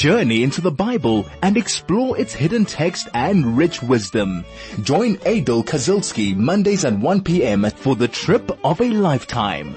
journey into the Bible and explore its hidden text and rich wisdom. Join Adel Kazilski Mondays at 1 p.m. for the trip of a lifetime.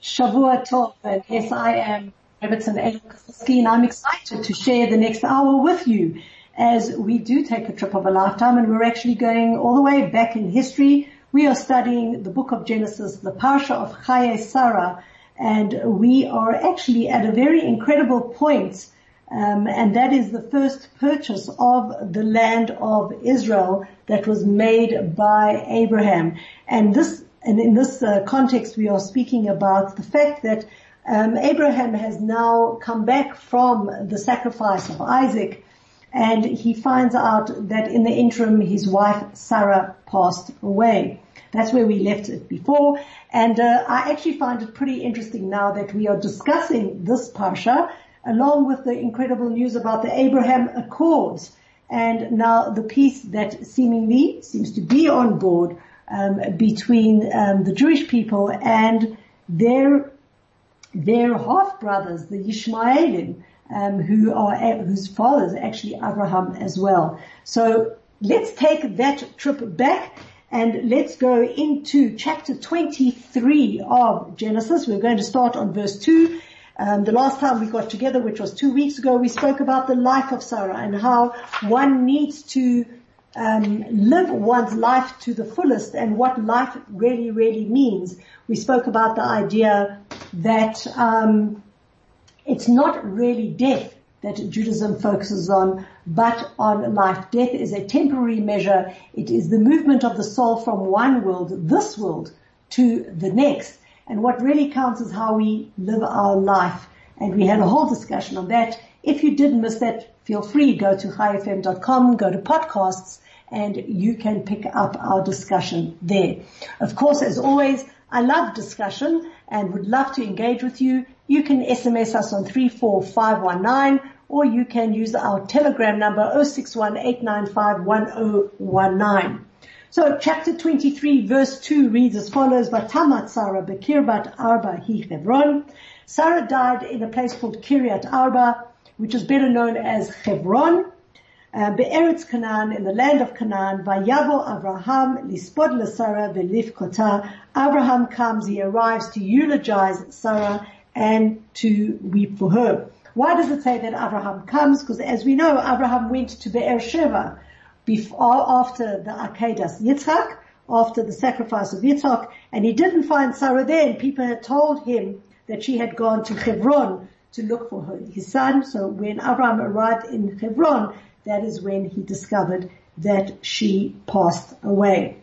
Shavua Tov, and yes, I am Rebbitzin Adel Kazilski, and I'm excited to share the next hour with you as we do take a trip of a lifetime, and we're actually going all the way back in history. We are studying the book of Genesis, the Parsha of Chayei Sarah, and we are actually at a very incredible point, um, and that is the first purchase of the land of Israel that was made by Abraham. And this, and in this uh, context, we are speaking about the fact that um, Abraham has now come back from the sacrifice of Isaac, and he finds out that in the interim, his wife Sarah passed away. That's where we left it before. And uh, I actually find it pretty interesting now that we are discussing this Parsha along with the incredible news about the Abraham Accords and now the peace that seemingly seems to be on board um, between um, the Jewish people and their their half brothers, the Ishmaelim, um, who are whose father is actually Abraham as well. So let's take that trip back and let's go into chapter 23 of Genesis. We're going to start on verse 2. Um, the last time we got together, which was two weeks ago, we spoke about the life of Sarah and how one needs to um, live one's life to the fullest and what life really, really means. We spoke about the idea that um, it's not really death that Judaism focuses on, but on life. Death is a temporary measure. It is the movement of the soul from one world, this world, to the next. And what really counts is how we live our life. And we had a whole discussion on that. If you did miss that, feel free, go to chaifm.com, go to podcasts, and you can pick up our discussion there. Of course, as always, I love discussion and would love to engage with you. You can SMS us on 34519 or you can use our telegram number 0618951019. So chapter 23 verse 2 reads as follows, Vatamat Sarah Bekirbat Arba hi Hebron. Sarah died in a place called Kiryat Arba, which is better known as Hebron. Uh, Be'eretz Canaan, in the land of Canaan, Vayavo Abraham, Lispod LeSarah Velif Kota. Abraham comes, he arrives to eulogize Sarah and to weep for her. Why does it say that Abraham comes? Because as we know, Abraham went to Be'er Sheva before, after the Akedas Yitzhak, after the sacrifice of Yitzhak, and he didn't find Sarah there, and people had told him that she had gone to Hebron to look for her, his son. So when Abraham arrived in Hebron, that is when he discovered that she passed away.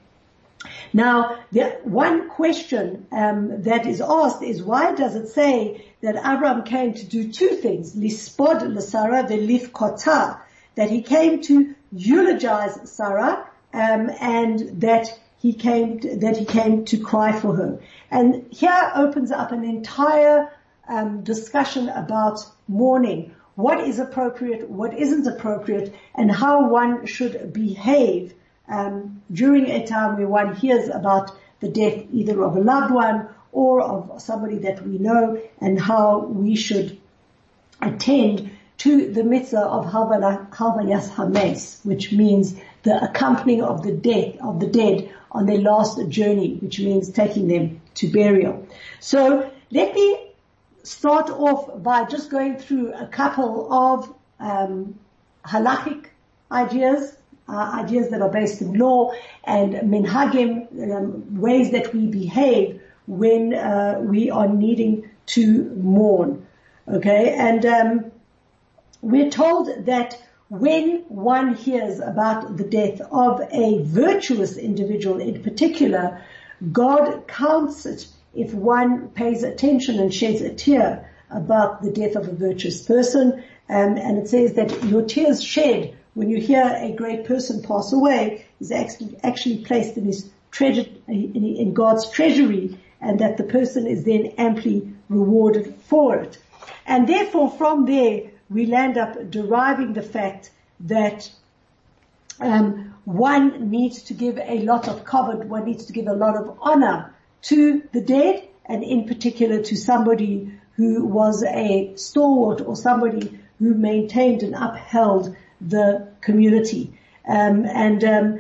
Now, the one question um, that is asked is why does it say that Abraham came to do two things, lispod l'Sarah velifkota, that he came to eulogize Sarah um, and that he came to, that he came to cry for her. And here opens up an entire um, discussion about mourning. What is appropriate, what isn't appropriate, and how one should behave um, during a time where one hears about the death either of a loved one or of somebody that we know and how we should attend to the mitzvah of Havayas Hames, which means the accompanying of the death of the dead on their last journey, which means taking them to burial. So let me start off by just going through a couple of um, halachic ideas uh, ideas that are based in law and minhagim, um, ways that we behave when uh, we are needing to mourn. Okay, and um, we're told that when one hears about the death of a virtuous individual in particular, God counts it if one pays attention and sheds a tear about the death of a virtuous person. Um, and it says that your tears shed when you hear a great person pass away, is actually, actually placed in his treasure, in, in God's treasury, and that the person is then amply rewarded for it. And therefore from there, we land up deriving the fact that um, one needs to give a lot of kavod, one needs to give a lot of honor to the dead, and in particular to somebody who was a stalwart or somebody who maintained and upheld the community. Um, and um,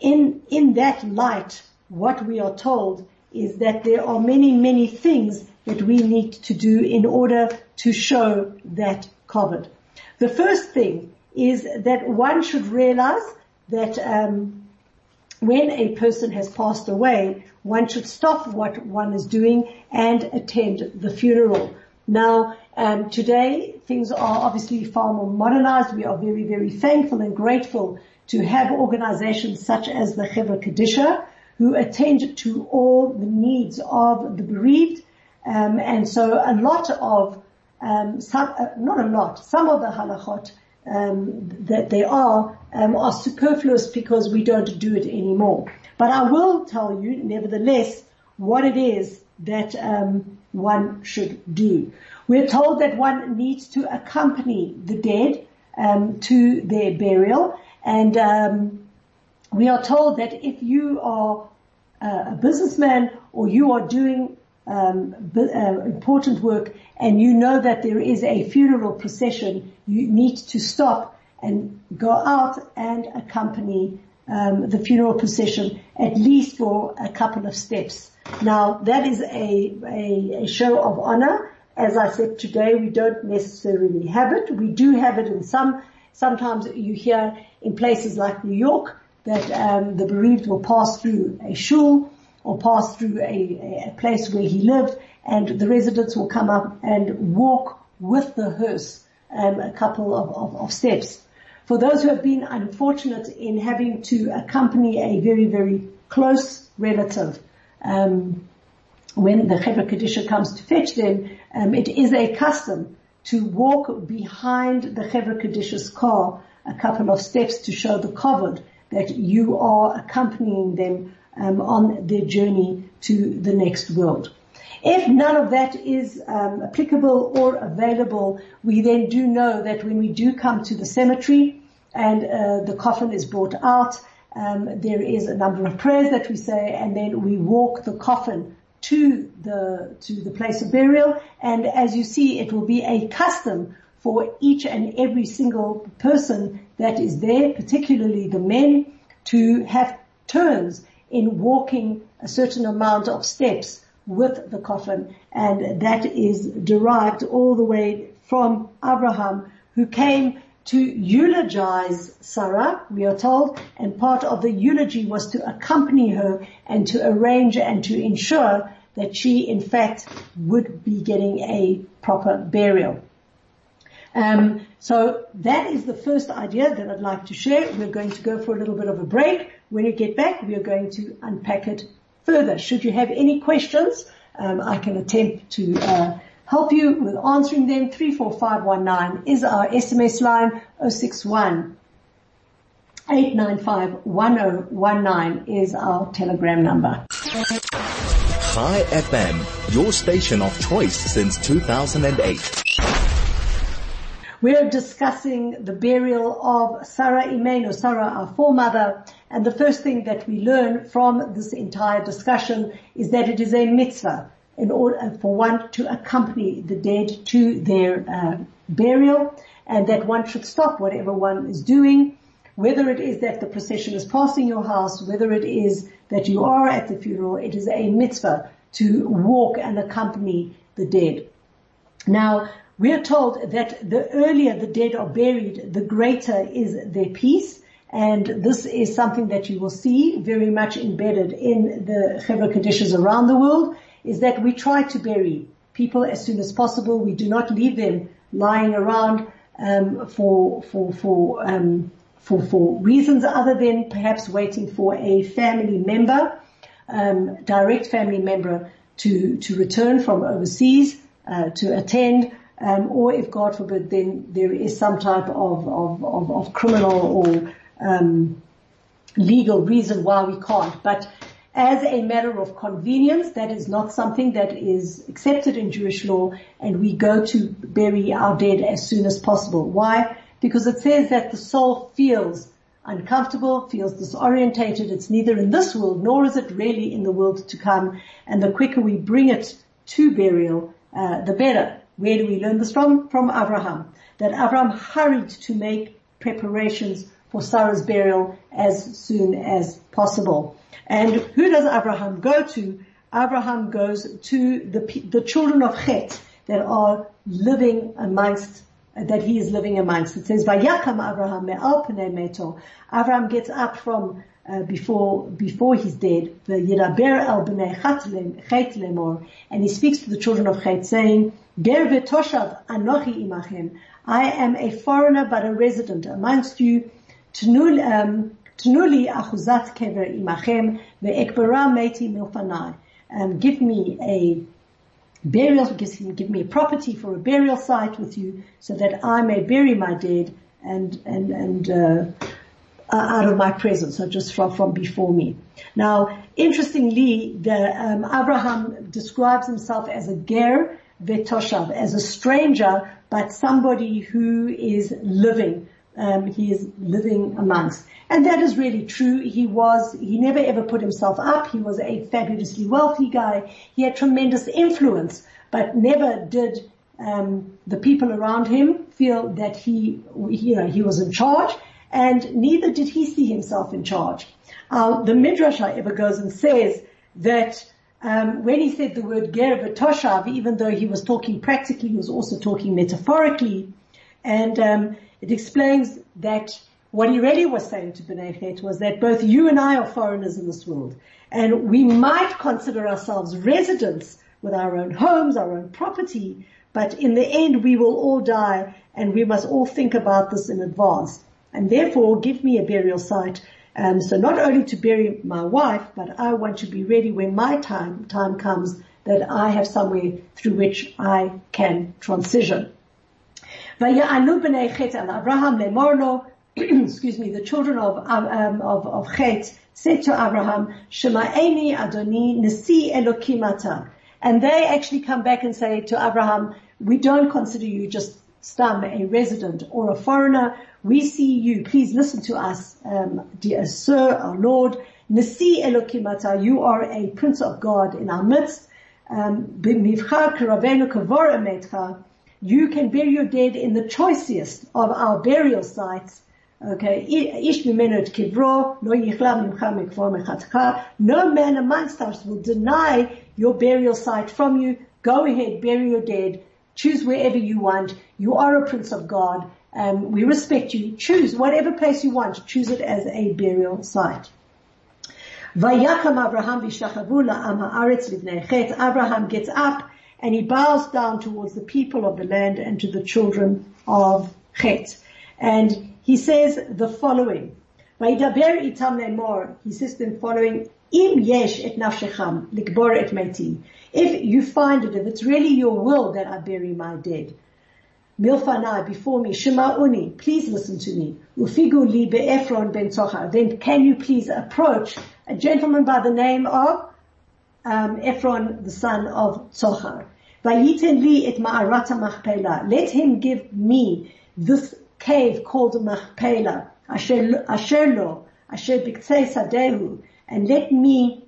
in in that light, what we are told is that there are many many things that we need to do in order to show that kavod. The first thing is that one should realize that um, when a person has passed away, one should stop what one is doing and attend the funeral. Now, um, today things are obviously far more modernized. We are very, very thankful and grateful to have organizations such as the Chevra Kadisha who attend to all the needs of the bereaved. Um, and so a lot of, um, some, uh, not a lot, some of the halachot um, that they are um, are superfluous because we don't do it anymore. But I will tell you, nevertheless, what it is that um, one should do. We're told that one needs to accompany the dead um, to their burial, and we are told that if you are uh, a businessman or you are doing um, uh, important work and you know that there is a funeral procession, you need to stop and go out and accompany um, the funeral procession at least for a couple of steps. Now that is a, a, a show of honor. As I said today, we don't necessarily have it. We do have it in some. Sometimes you hear in places like New York that um, the bereaved will pass through a shul or pass through a, a place where he lived and the residents will come up and walk with the hearse um, a couple of, of, of, steps. For those who have been unfortunate in having to accompany a very, very close relative, um, when the Chevra Kadisha comes to fetch them, um, it is a custom to walk behind the Chevra Kadisha's car a couple of steps to show the kavod that you are accompanying them um, on their journey to the next world. If none of that is um, applicable or available, we then do know that when we do come to the cemetery and uh, the coffin is brought out, um, there is a number of prayers that we say, and then we walk the coffin to the to the place of burial. And as you see, it will be a custom for each and every single person that is there, particularly the men, to have turns in walking a certain amount of steps with the coffin. And that is derived all the way from Abraham who came to eulogize Sarah, we are told, and part of the eulogy was to accompany her and to arrange and to ensure that she in fact would be getting a proper burial. Um, so that is the first idea that I'd like to share. We're going to go for a little bit of a break. When we get back, we are going to unpack it further. Should you have any questions, um, I can attempt to uh, help you with answering them. 34519 is our SMS line. 061 895 is our telegram number. Chai FM, your station of choice since 2008. We're discussing the burial of Sarah Imenu, Sarah, our foremother, and the first thing that we learn from this entire discussion is that it is a mitzvah in order for one to accompany the dead to their uh, burial, and that one should stop whatever one is doing, whether it is that the procession is passing your house, whether it is that you are at the funeral, it is a mitzvah to walk and accompany the dead. Now, we are told that the earlier the dead are buried, the greater is their peace. And this is something that you will see very much embedded in the Chevra Kadishas around the world, is that we try to bury people as soon as possible. We do not leave them lying around um, for for for um, for for reasons other than perhaps waiting for a family member, um, direct family member to to return from overseas uh, to attend um, or if God forbid, then there is some type of of, of, of criminal or um, legal reason why we can't. But as a matter of convenience, that is not something that is accepted in Jewish law, and we go to bury our dead as soon as possible. Why? Because it says that the soul feels uncomfortable, feels disorientated. It's neither in this world nor is it really in the world to come. And the quicker we bring it to burial, uh, the better. Where do we learn this from? From Abraham. That Abraham hurried to make preparations for Sarah's burial as soon as possible. And who does Abraham go to? Abraham goes to the, the children of Chet that are living amongst that he is living amongst. It says, "Vayakam Abraham me'al meto." Abraham gets up from uh, before before he's dead. The Yidaber el bnei Chet lemor, and he speaks to the children of Chet, saying, "Ger v'toshav anochi imachem." I am a foreigner but a resident amongst you. Tnuli um, achuzat kever imachem ve'ekbara meti milfanai. Um, give me a burial, give, me a property for a burial site with you so that I may bury my dead and, and, and, uh, out of my presence, so just from, from before me. Now, interestingly, the, um, Abraham describes himself as a ger vetoshav, as a stranger, but somebody who is living. Um, he is living amongst. And that is really true. He was, he never ever put himself up. He was a fabulously wealthy guy. He had tremendous influence, but never did um, the people around him feel that he, you know, he was in charge, and neither did he see himself in charge. Uh, the Midrash, however, goes and says that um, when he said the word ger v'toshav, even though he was talking practically, he was also talking metaphorically, and um, it explains that what he really was saying to B'nai Chet was that both you and I are foreigners in this world. And we might consider ourselves residents with our own homes, our own property, but in the end we will all die and we must all think about this in advance. And therefore give me a burial site. Um, so not only to bury my wife, but I want to be ready when my time, time comes that I have somewhere through which I can transition. Excuse me, the children of, um, of, of Chet said to Abraham, Shema'eni Adoni Nisi Elokimata. And they actually come back and say to Abraham, we don't consider you just stam, a resident or a foreigner. We see you. Please listen to us, um, dear sir, our Lord. Nisi Elokimata, you are a prince of God in our midst. Um, you can bury your dead in the choicest of our burial sites Okay. No man amongst us will deny your burial site from you. Go ahead, bury your dead. Choose wherever you want. You are a prince of God. Um, we respect you. Choose whatever place you want. Choose it as a burial site. Vayakam Abraham chet. Abraham gets up and he bows down towards the people of the land and to the children of chet. And he says the following. Vayidaber itam lemor. He says the following. Im yesh et likbor et meitim if you find it, if it's really your will that I bury my dead, milfanai before me, shema'uni, please listen to me, ufigu li be'efron ben Tzochar, then can you please approach a gentleman by the name of um, Ephron, the son of Tzochar. Vayiten li et ma'arata machpela. Let him give me this cave called Machpelah, Asher Lo, Asher Biktsei Sadehu, and let me,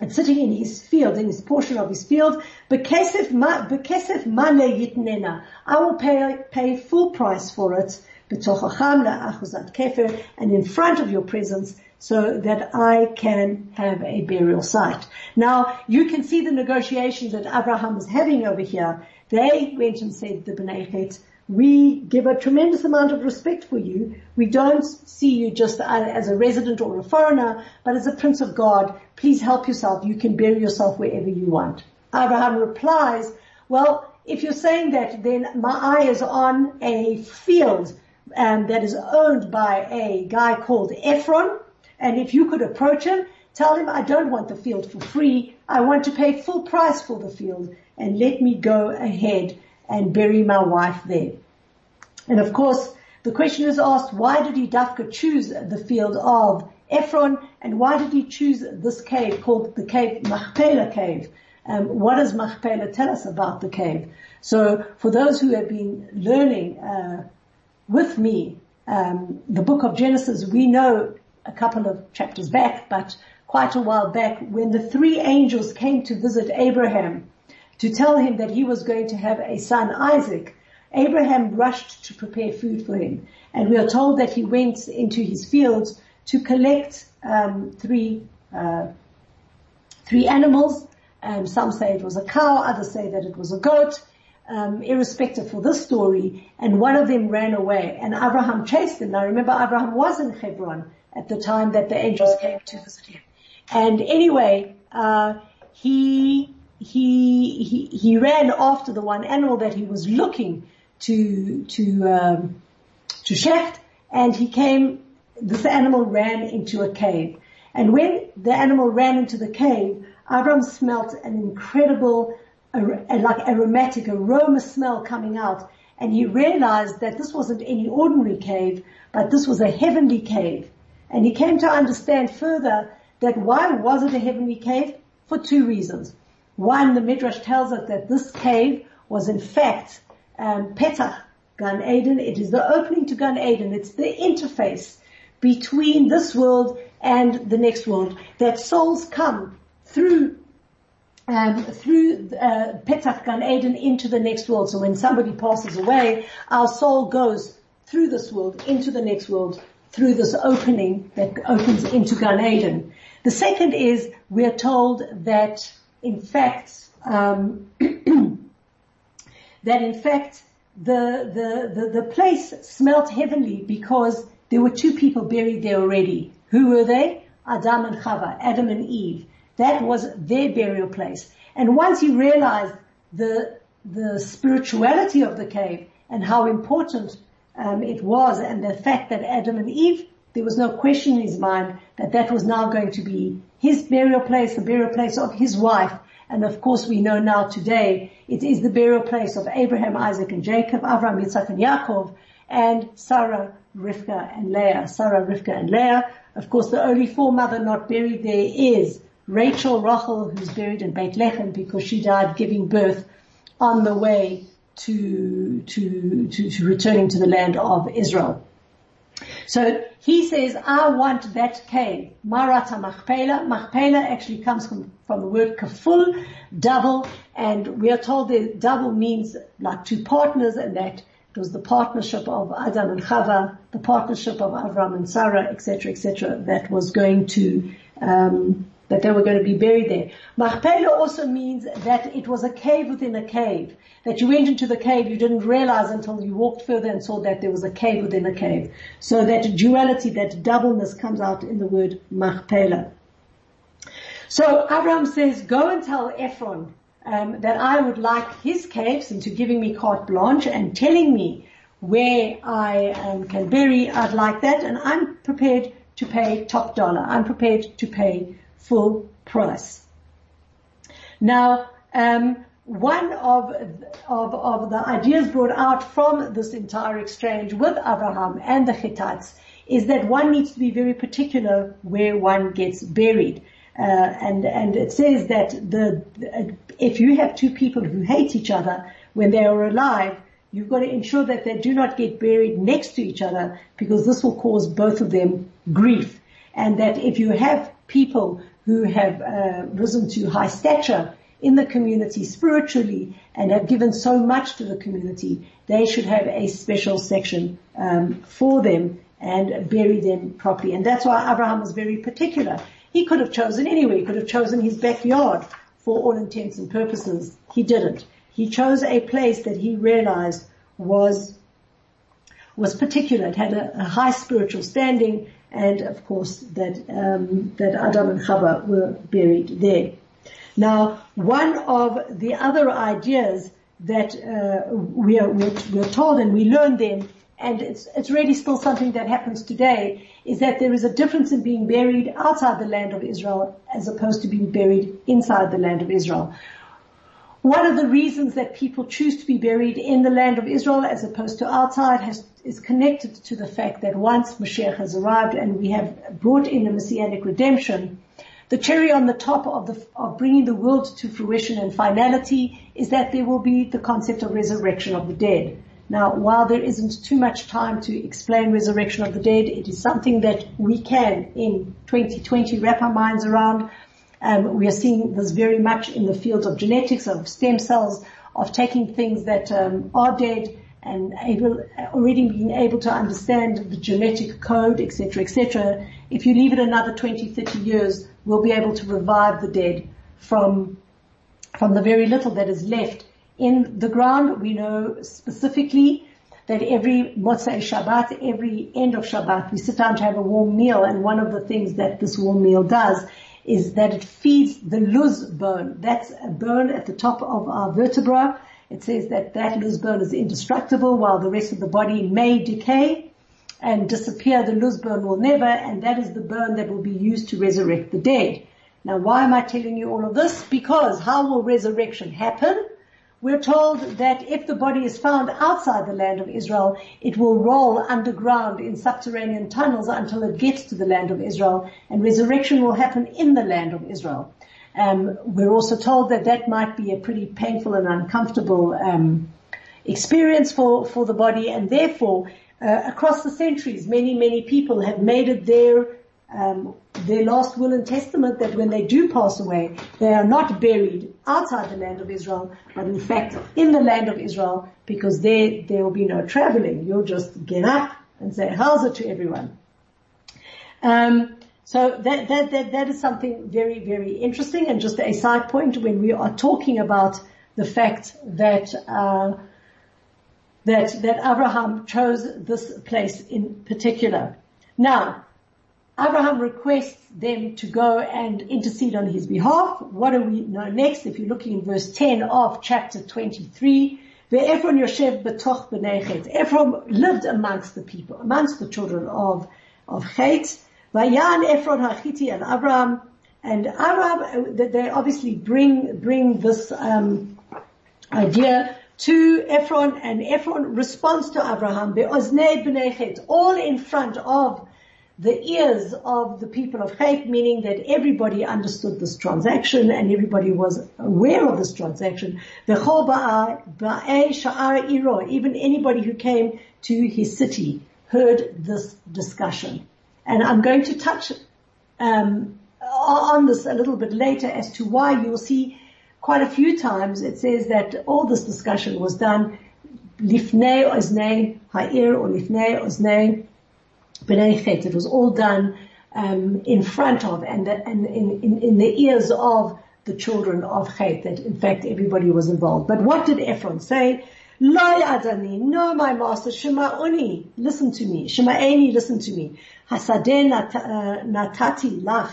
and sitting in his field, in his portion of his field, Bekesef Male Yitnena, I will pay, pay full price for it, Kefer, and in front of your presence, so that I can have a burial site. Now, you can see the negotiations that Abraham is having over here. They went and said the B'nai we give a tremendous amount of respect for you. We don't see you just as a resident or a foreigner, but as a prince of God. Please help yourself. You can bury yourself wherever you want. Abraham replies, well, if you're saying that, then my eye is on a field um, that is owned by a guy called Ephron, and if you could approach him, tell him I don't want the field for free. I want to pay full price for the field, and let me go ahead and bury my wife there. And of course, the question is asked, why did he Dafka choose the field of Ephron and why did he choose this cave called the cave Machpelah cave? Um, what does Machpelah tell us about the cave? So for those who have been learning uh, with me um, the book of Genesis, we know a couple of chapters back, but quite a while back, when the three angels came to visit Abraham to tell him that he was going to have a son, Isaac, Abraham rushed to prepare food for him. And we are told that he went into his fields to collect um, three uh, three animals. Um, some say it was a cow, others say that it was a goat. Um, irrespective for this story, and one of them ran away, and Abraham chased him. Now remember, Abraham was in Hebron at the time that the angels came to visit him. And anyway, uh, he he he he ran after the one animal that he was looking to to um, to shecht, and he came. This animal ran into a cave, and when the animal ran into the cave, Avram smelt an incredible, like aromatic aroma smell coming out, and he realized that this wasn't any ordinary cave, but this was a heavenly cave. And he came to understand further that why was it a heavenly cave? For two reasons. One, the Midrash tells us that this cave was in fact um, Petach Gan Eden. It is the opening to Gan Eden. It's the interface between this world and the next world. That souls come through um, through uh, Petach Gan Eden into the next world. So when somebody passes away, our soul goes through this world into the next world through this opening that opens into Gan Eden. The second is we are told that in fact um, that in fact the, the, the, the place smelt heavenly because there were two people buried there already. Who were they? Adam and Chava, Adam and Eve. That was their burial place. And once he realized the, the spirituality of the cave and how important um, it was and the fact that Adam and Eve, there was no question in his mind that that was now going to be his burial place, the burial place of his wife, and of course we know now today it is the burial place of Abraham, Isaac and Jacob, Abraham, Yitzhak and Yaakov, and Sarah, Rivka and Leah. Sarah, Rivka and Leah. Of course the only foremother not buried there is Rachel Rachel, who's buried in Beit Lechem because she died giving birth on the way to, to, to, to returning to the land of Israel. So he says, I want that cave. Marata Machpela. Machpela actually comes from, from the word kaful, double, and we are told that double means like two partners and that it was the partnership of Adam and Chava, the partnership of Avram and Sarah, etc., etc., that was going to um, that they were going to be buried there. Machpelah also means that it was a cave within a cave. That you went into the cave, you didn't realize until you walked further and saw that there was a cave within a cave. So that duality, that doubleness comes out in the word Machpelah. So Abraham says, go and tell Ephron um, that I would like his caves into giving me carte blanche and telling me where I um, can bury. I'd like that, and I'm prepared to pay top dollar. I'm prepared to pay full price. Now, um, one of, of, of the ideas brought out from this entire exchange with Abraham and the Hittites is that one needs to be very particular where one gets buried. Uh, and and it says that the if you have two people who hate each other when they are alive, you've got to ensure that they do not get buried next to each other because this will cause both of them grief. And that if you have people who have uh, risen to high stature in the community spiritually and have given so much to the community, they should have a special section um, for them and bury them properly. And that's why Abraham was very particular. He could have chosen anywhere. He could have chosen his backyard for all intents and purposes. He didn't. He chose a place that he realized was was particular. It had a, a high spiritual standing and of course that um, that Adam and Chava were buried there. Now, one of the other ideas that uh, we are we're, we're, told and we learn them, and it's it's really still something that happens today, is that there is a difference in being buried outside the land of Israel as opposed to being buried inside the land of Israel. One of the reasons that people choose to be buried in the land of Israel as opposed to outside has, is connected to the fact that once Mashiach has arrived and we have brought in the Messianic redemption, the cherry on the top of, the, of bringing the world to fruition and finality is that there will be the concept of resurrection of the dead. Now, while there isn't too much time to explain resurrection of the dead, it is something that we can, in 2020, wrap our minds around Um, we are seeing this very much in the field of genetics, of stem cells, of taking things that um, are dead and able, already being able to understand the genetic code, etc., etc. If you leave it another 20, 30 years, we'll be able to revive the dead from from the very little that is left in the ground. We know specifically that every Motzei Shabbat, every end of Shabbat, we sit down to have a warm meal, and one of the things that this warm meal does is that it feeds the luz bone. That's a bone at the top of our vertebra. It says that that luz bone is indestructible while the rest of the body may decay and disappear. The luz bone will never, and that is the bone that will be used to resurrect the dead. Now why am I telling you all of this? Because how will resurrection happen? We're told that if the body is found outside the land of Israel, it will roll underground in subterranean tunnels until it gets to the land of Israel, and resurrection will happen in the land of Israel. Um, we're also told that that might be a pretty painful and uncomfortable um, experience for for the body, and therefore, uh, across the centuries, many many people have made it their um, their last will and testament that when they do pass away, they are not buried outside the land of Israel, but in fact in the land of Israel, because there there will be no traveling. You'll just get up and say how's to everyone. Um, so that, that that that is something very very interesting, and just a side point when we are talking about the fact that. Uh, that, that Abraham chose this place in particular. Now, Abraham requests them to go and intercede on his behalf. What do we know next? If you're looking in verse 10 of chapter 23, Ephron betoch b'nei Ephron lived amongst the people, amongst the children of, of Chet. Vayan Ephron Hachiti and Abraham. And Abraham, they obviously bring, bring this, um, idea to Ephron and Ephron responds to Abraham, be'oznei b'nei all in front of the ears of the people of Chet, meaning that everybody understood this transaction and everybody was aware of this transaction. Even anybody who came to his city heard this discussion. And I'm going to touch um, on this a little bit later as to why you'll see quite a few times it says that all this discussion was done lifnei oznei ha'ir or lifnei oznei it was all done um, in front of and, and in, in, in, the ears of the children of Chet, that in fact everybody was involved. But what did Ephron say? Lo adani, no my master, shema'uni, listen to me, shema'eni, listen to me. Hasadeh uh, natati lach,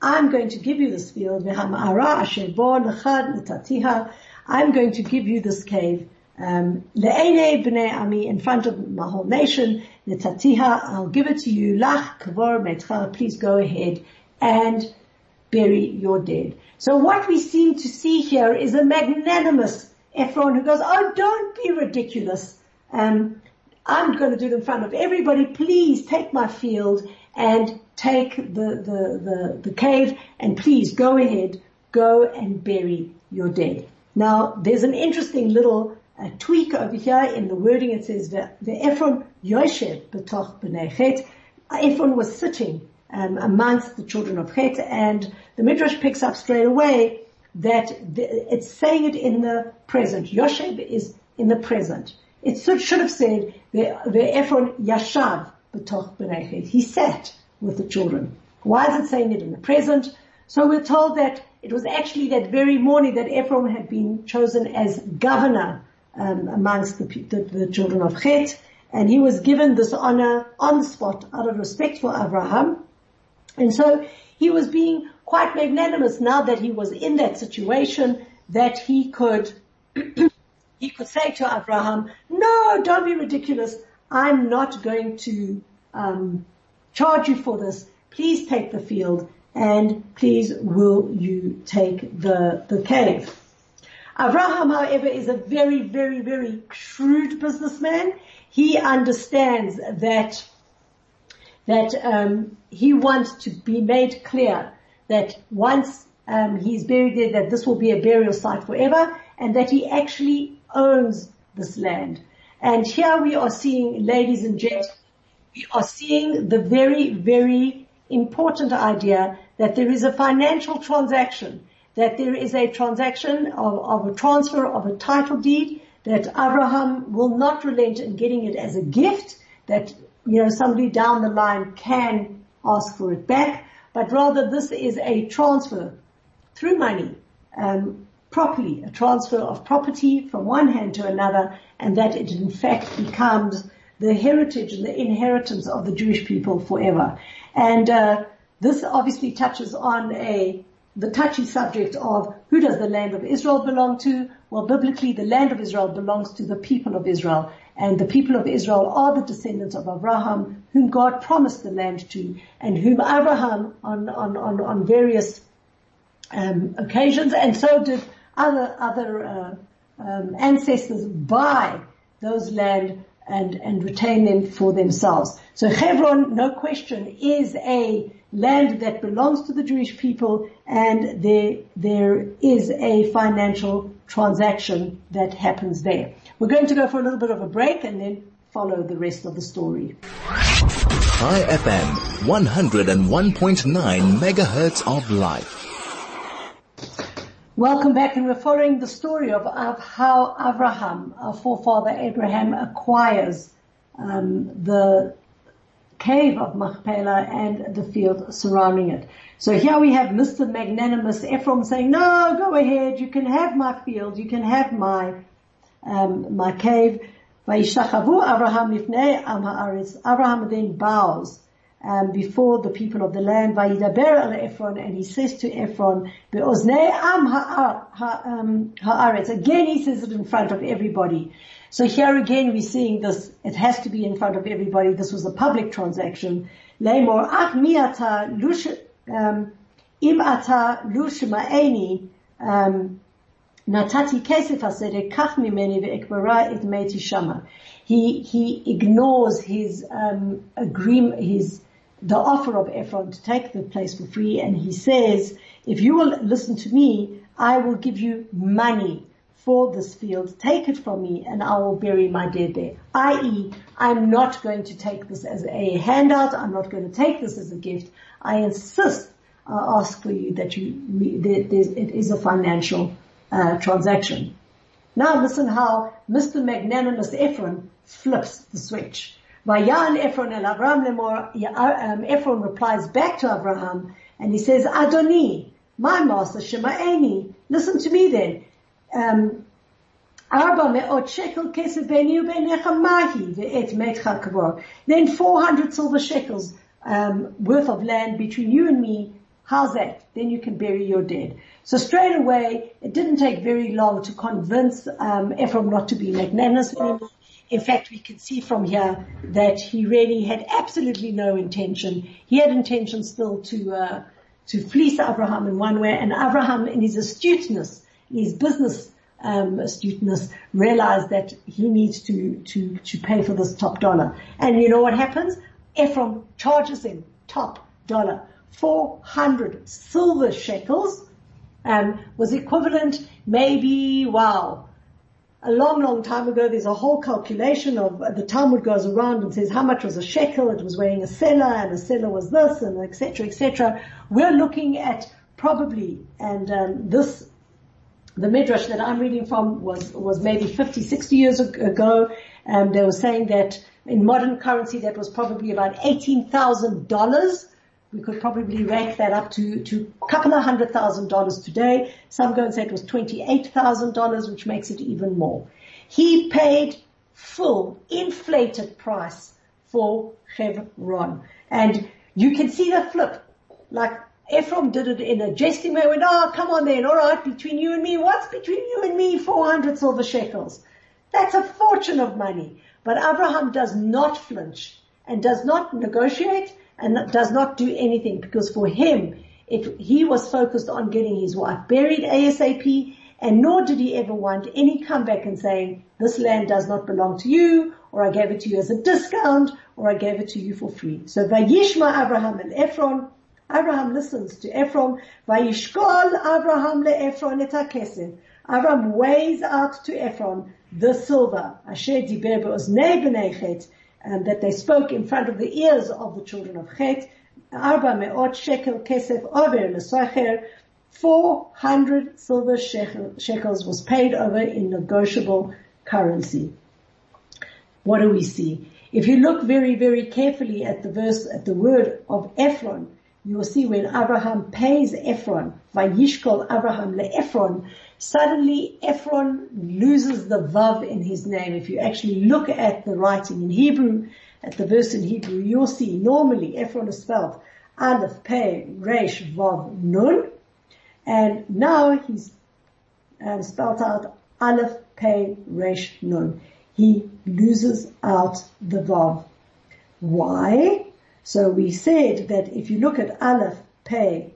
I'm going to give you this field, I'm going to give you this cave, um, b'nei ami, in front of my whole nation, netatiha, I'll give it to you, lach kavor metcha, please go ahead and bury your dead. So what we seem to see here is a magnanimous Ephron who goes, oh, don't be ridiculous. Um, I'm going to do it in front of everybody. Please take my field and take the, the, the, the cave and please go ahead, go and bury your dead. Now, there's an interesting little a tweak over here in the wording. It says the Ephron Yoshev betoch b'nei. Ephron was sitting um, amongst the children of Chet, and the Midrash picks up straight away that the, it's saying it in the present. Yoshev is in the present. It should have said Ephron Yashav betoch b'nei Chet. He sat with the children. Why is it saying it in the present? So we're told that it was actually that very morning that Ephron had been chosen as governor um, amongst the, the, the, children of Chet, and he was given this honor on the spot out of respect for Abraham. And so he was being quite magnanimous now that he was in that situation that he could he could say to Abraham, "No, don't be ridiculous. I'm not going to um, charge you for this. Please take the field, and please will you take the the cave." Abraham, however, is a very, very, very shrewd businessman. He understands that that um, he wants to be made clear that once um, he's buried there, that this will be a burial site forever, and that he actually owns this land. And here we are seeing, ladies and gents, we are seeing the very, very important idea that there is a financial transaction, that there is a transaction of, of a transfer of a title deed, that Abraham will not relent in getting it as a gift, that, you know, somebody down the line can ask for it back, but rather this is a transfer through money, um, properly, a transfer of property from one hand to another, and that it in fact becomes the heritage and the inheritance of the Jewish people forever. And uh, this obviously touches on a the touchy subject of who does the land of Israel belong to? Well, biblically, the land of Israel belongs to the people of Israel, and the people of Israel are the descendants of Abraham, whom God promised the land to, and whom Abraham, on on on, on various um, occasions, and so did other other uh, um, ancestors, buy those land and, and retain them for themselves. So Hebron, no question, is a land that belongs to the Jewish people and there, there is a financial transaction that happens there. We're going to go for a little bit of a break and then follow the rest of the story. Chai FM, 101.9 megahertz of life. Welcome back and we're following the story of, of how Abraham, our forefather Abraham, acquires um, the cave of Machpelah and the field surrounding it. So here we have Mr. Magnanimous Ephraim saying, no, go ahead, you can have my field, you can have my, um, my cave. Abraham Abraham then bows um, before the people of the land, Vayidaber al Ephron, and he says to Ephron, Be'oznei am um, ha'aretz. Again, he says it in front of everybody. So here again, we're seeing this. It has to be in front of everybody. This was a public transaction. Leimor ach miata lush um, im ata lushma'eni um, natati kesef asere kach mimeni ve'ekbara et meiti shama. He he ignores his um, agreement, his the offer of Ephron to take the place for free and he says, if you will listen to me, I will give you money for this field. Take it from me and I will bury my dead there. I.e., I'm not going to take this as a handout. I'm not going to take this as a gift. I insist, I ask for you that you, it is a financial uh, transaction. Now listen how Mr. Magnanimous Ephron flips the switch. Vayan Ephron el Abraham lemor, um, Ephron replies back to Abraham and he says, Adoni, my master Shema'eni, listen to me then. Um. Then 400 silver shekels um, worth of land between you and me. How's that? Then you can bury your dead. So straight away, it didn't take very long to convince um, Ephraim not to be magnanimous anymore. In fact, we can see from here that he really had absolutely no intention. He had intention still to uh, to fleece Abraham in one way, and Abraham, in his astuteness, in his business um, astuteness, realized that he needs to to to pay for this top dollar. And you know what happens? Ephraim charges him top dollar, 400 silver shekels, um, was equivalent maybe wow a long, long time ago, there's a whole calculation of the Talmud goes around and says how much was a shekel, it was weighing a sela, and a sela was this, and etc. etc. We're looking at probably, and um, this, the midrash that I'm reading from was was maybe 50, 60 years ago, and they were saying that in modern currency that was probably about eighteen thousand dollars we could probably rank that up to, to a couple of hundred thousand dollars today. Some go and say it was $28,000, which makes it even more. He paid full inflated price for Chevron. And you can see the flip. Like Ephraim did it in a jesting way, went, oh, come on then, alright, between you and me, what's between you and me? 400 silver shekels. That's a fortune of money. But Abraham does not flinch and does not negotiate and does not do anything because for him, it, he was focused on getting his wife buried ASAP and nor did he ever want any comeback and saying, this land does not belong to you, or I gave it to you as a discount, or I gave it to you for free. So Vayishma Abraham and Ephron, Abraham listens to Ephron, Vayishkol Abraham le Ephron et HaKesef. Abraham weighs out to Ephron the silver, Asher diber be'oznei b'nei and that they spoke in front of the ears of the children of Chet, Arba me'ot shekel kesef over l'socher, 400 silver shekels was paid over in negotiable currency. What do we see? If you look very, very carefully at the verse, at the word of Ephron, you will see when Abraham pays Ephron, Vayishkol Abraham le Ephron, suddenly Ephron loses the vav in his name. If you actually look at the writing in Hebrew, at the verse in Hebrew, you'll see normally Ephron is spelled Aleph, Pei, Resh, Vav, Nun, and now he's um, spelled out Aleph, Pei, Resh, Nun. He loses out the Vav. Why? So we said that if you look at Aleph, Pei,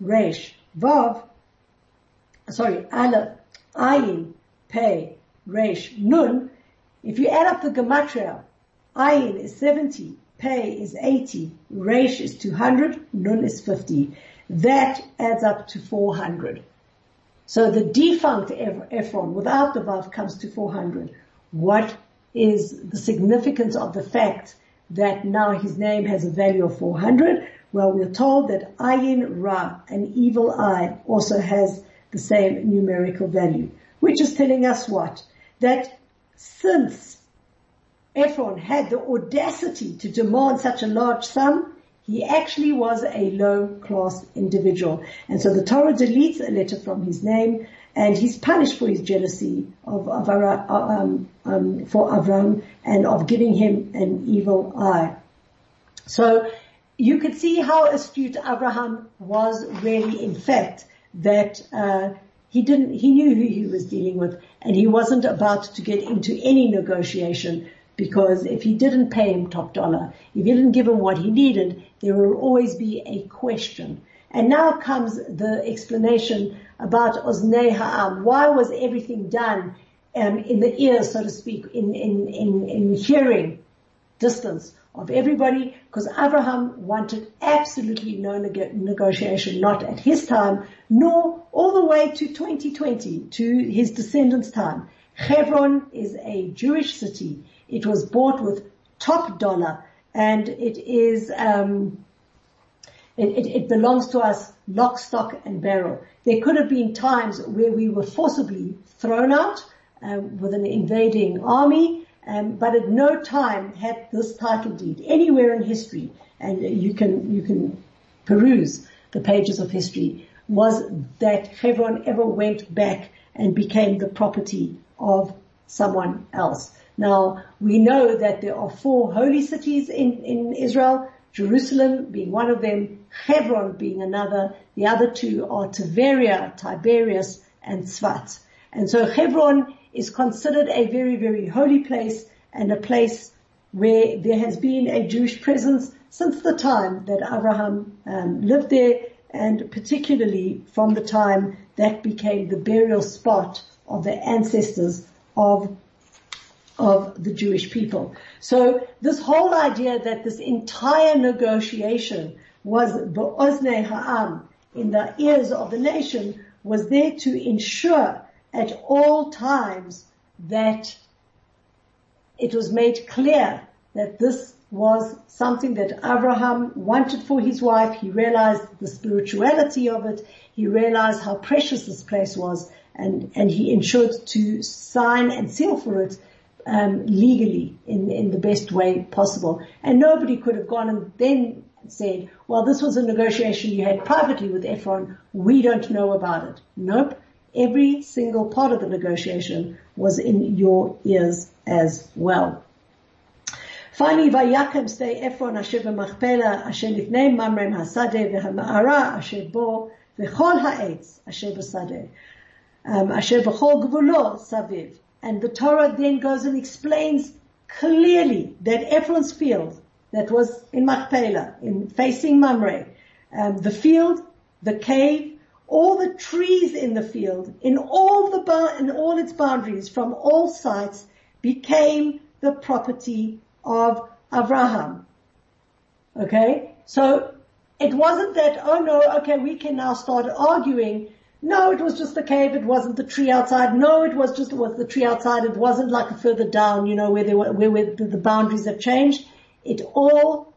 Resh, Vav, sorry, Aleph, Ayin, Pei, Resh, Nun, if you add up the Gematria, Ayin is 70, Pei is 80, Resh is 200, Nun is 50. That adds up to 400. So the defunct Ephron without the Vav comes to 400. What is the significance of the fact that now his name has a value of 400? Well, we're told that Ayin Ra, an evil eye, also has the same numerical value, which is telling us what? That since Ephron had the audacity to demand such a large sum, he actually was a low class individual. And so the Torah deletes a letter from his name and he's punished for his jealousy of, of um, um, for Avram and of giving him an evil eye. So you could see how astute Abraham was really in fact that uh, he didn't he knew who he was dealing with and he wasn't about to get into any negotiation because if he didn't pay him top dollar, if he didn't give him what he needed, there will always be a question. And now comes the explanation about Oznei Ha'am. Why was everything done um, in the ear, so to speak, in, in, in, in hearing distance of everybody? Because Abraham wanted absolutely no neg- negotiation, not at his time, nor all the way to 2020, to his descendants' time. Hebron is a Jewish city. It was bought with top dollar and it is, um, it, it, it, belongs to us lock, stock and barrel. There could have been times where we were forcibly thrown out um, with an invading army, um, but at no time had this title deed anywhere in history, and you can you can peruse the pages of history, was that Hebron ever went back and became the property of someone else. Now, we know that there are four holy cities in, in Israel, Jerusalem being one of them, Hebron being another. The other two are Tiberia, Tiberias, and Tzvat. And so Hebron is considered a very, very holy place and a place where there has been a Jewish presence since the time that Abraham um, lived there and particularly from the time that became the burial spot of the ancestors of of the Jewish people. So this whole idea that this entire negotiation was Ba'oznei Ha'am, in the ears of the nation, was there to ensure at all times that it was made clear that this was something that Abraham wanted for his wife. He realized the spirituality of it. He realized how precious this place was and, and he ensured to sign and seal for it um, legally in, in the best way possible. And nobody could have gone and then said, well, this was a negotiation you had privately with Ephron. We don't know about it. Nope. Every single part of the negotiation was in your ears as well. Finally, VaYakem stay Ephron asher v'machpela asher lifnei mamrem hasadeh v'hama'ara asher bo v'chol ha'etz asher v'sadeh um, asher v'chol gvulo saviv. And the Torah then goes and explains clearly that Ephron's field that was in Machpelah, in facing Mamre, um, the field, the cave, all the trees in the field, in all the in all its boundaries, from all sides, became the property of Abraham. Okay, so it wasn't that oh no, okay, we can now start arguing no, it was just the cave. It wasn't the tree outside. No, it was just it was the tree outside. It wasn't like further down, you know, where were, where, where the boundaries have changed. It all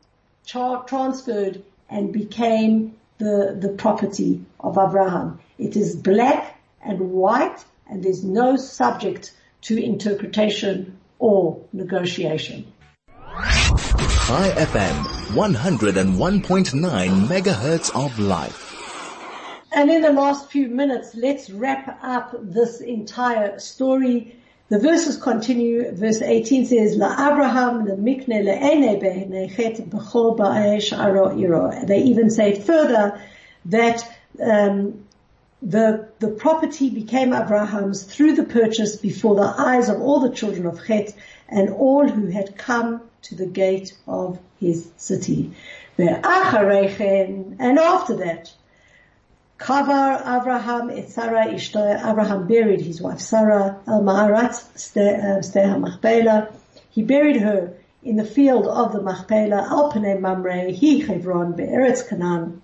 tra- transferred and became the, the property of Abraham. It is black and white and there's no subject to interpretation or negotiation. Chai FM, 101.9 megahertz of life. And in the last few minutes, let's wrap up this entire story. The verses continue. Verse 18 says, La Abraham mikne le'ene. They even say further that um, the, the property became Abraham's through the purchase before the eyes of all the children of Chet and all who had come to the gate of his city. And after that, Kavar Abraham et Sarah Ishto, Abraham buried his wife Sarah al Ma'arat Steha Machpelah. He buried her in the field of the Machpelah, Alpane Mamre, He Hebron, Be'eretz Canaan,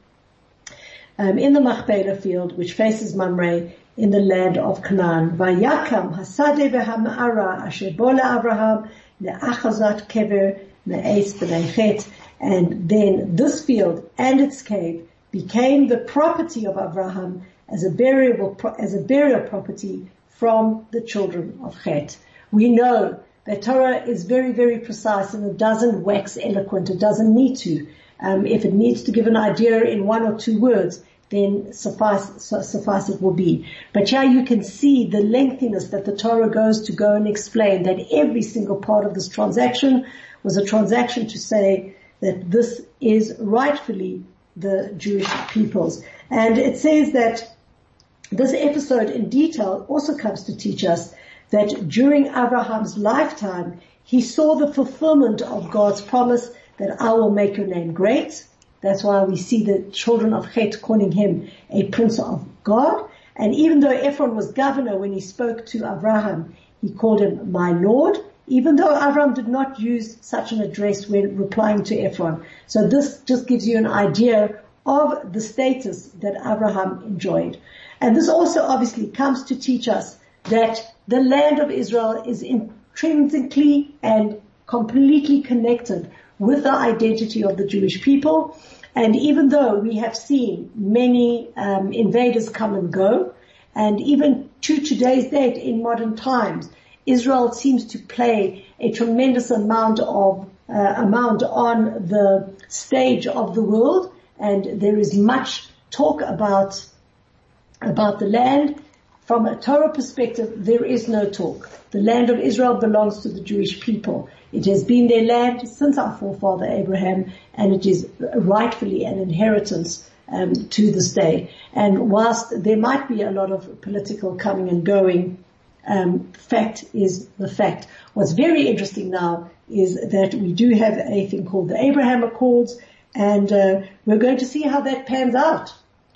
um, in the Machpelah field, which faces Mamre, in the land of Canaan. Vayakam Hasade v'Hama'ara Asher Bola Abraham Ne'achazat Kever Ne'es B'nei And then this field and its cave became the property of Abraham as a burial, as a burial property from the children of Chet. We know that Torah is very, very precise and it doesn't wax eloquent. It doesn't need to. Um, if it needs to give an idea in one or two words, then suffice, suffice it will be. But here you can see the lengthiness that the Torah goes to go and explain that every single part of this transaction was a transaction to say that this is rightfully the Jewish peoples. And it says that this episode in detail also comes to teach us that during Abraham's lifetime, he saw the fulfillment of God's promise that I will make your name great. That's why we see the children of Chet calling him a prince of God. And even though Ephron was governor when he spoke to Abraham, he called him my Lord even though Avram did not use such an address when replying to Ephron. So this just gives you an idea of the status that Abraham enjoyed. And this also obviously comes to teach us that the land of Israel is intrinsically and completely connected with the identity of the Jewish people. And even though we have seen many um, invaders come and go, and even to today's date in modern times, Israel seems to play a tremendous amount of uh, amount on the stage of the world, and there is much talk about about the land. From a Torah perspective, there is no talk. The land of Israel belongs to the Jewish people. It has been their land since our forefather Abraham, and it is rightfully an inheritance um, to this day. And whilst there might be a lot of political coming and going, um, fact is the fact. What's very interesting now is that we do have a thing called the Abraham Accords, and uh, we're going to see how that pans out.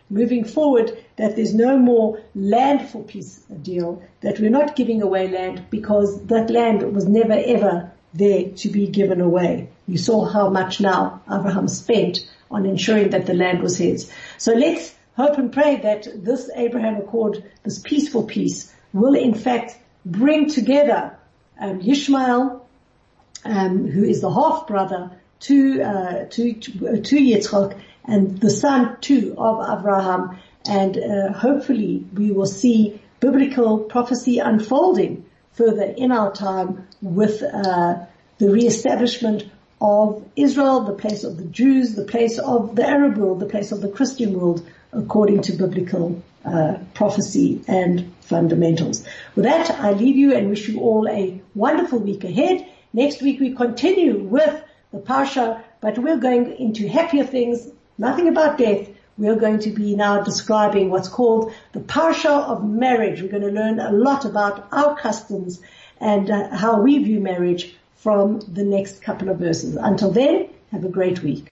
Moving forward, that there's no more land for peace deal, that we're not giving away land because that land was never ever there to be given away. You saw how much now Abraham spent on ensuring that the land was his. So let's hope and pray that this Abraham Accord, this peaceful peace, will in fact bring together um, um, who is the half brother to uh, to to Yitzchak, and the son too of Abraham, and uh, hopefully we will see biblical prophecy unfolding further in our time with uh, the reestablishment of Israel, the place of the Jews, the place of the Arab world, the place of the Christian world, according to biblical uh, prophecy and fundamentals. With that, I leave you and wish you all a wonderful week ahead. Next week we continue with the Parsha, but we're going into happier things, nothing about death. We're going to be now describing what's called the Parsha of marriage. We're going to learn a lot about our customs and uh, how we view marriage from the next couple of verses. Until then, have a great week.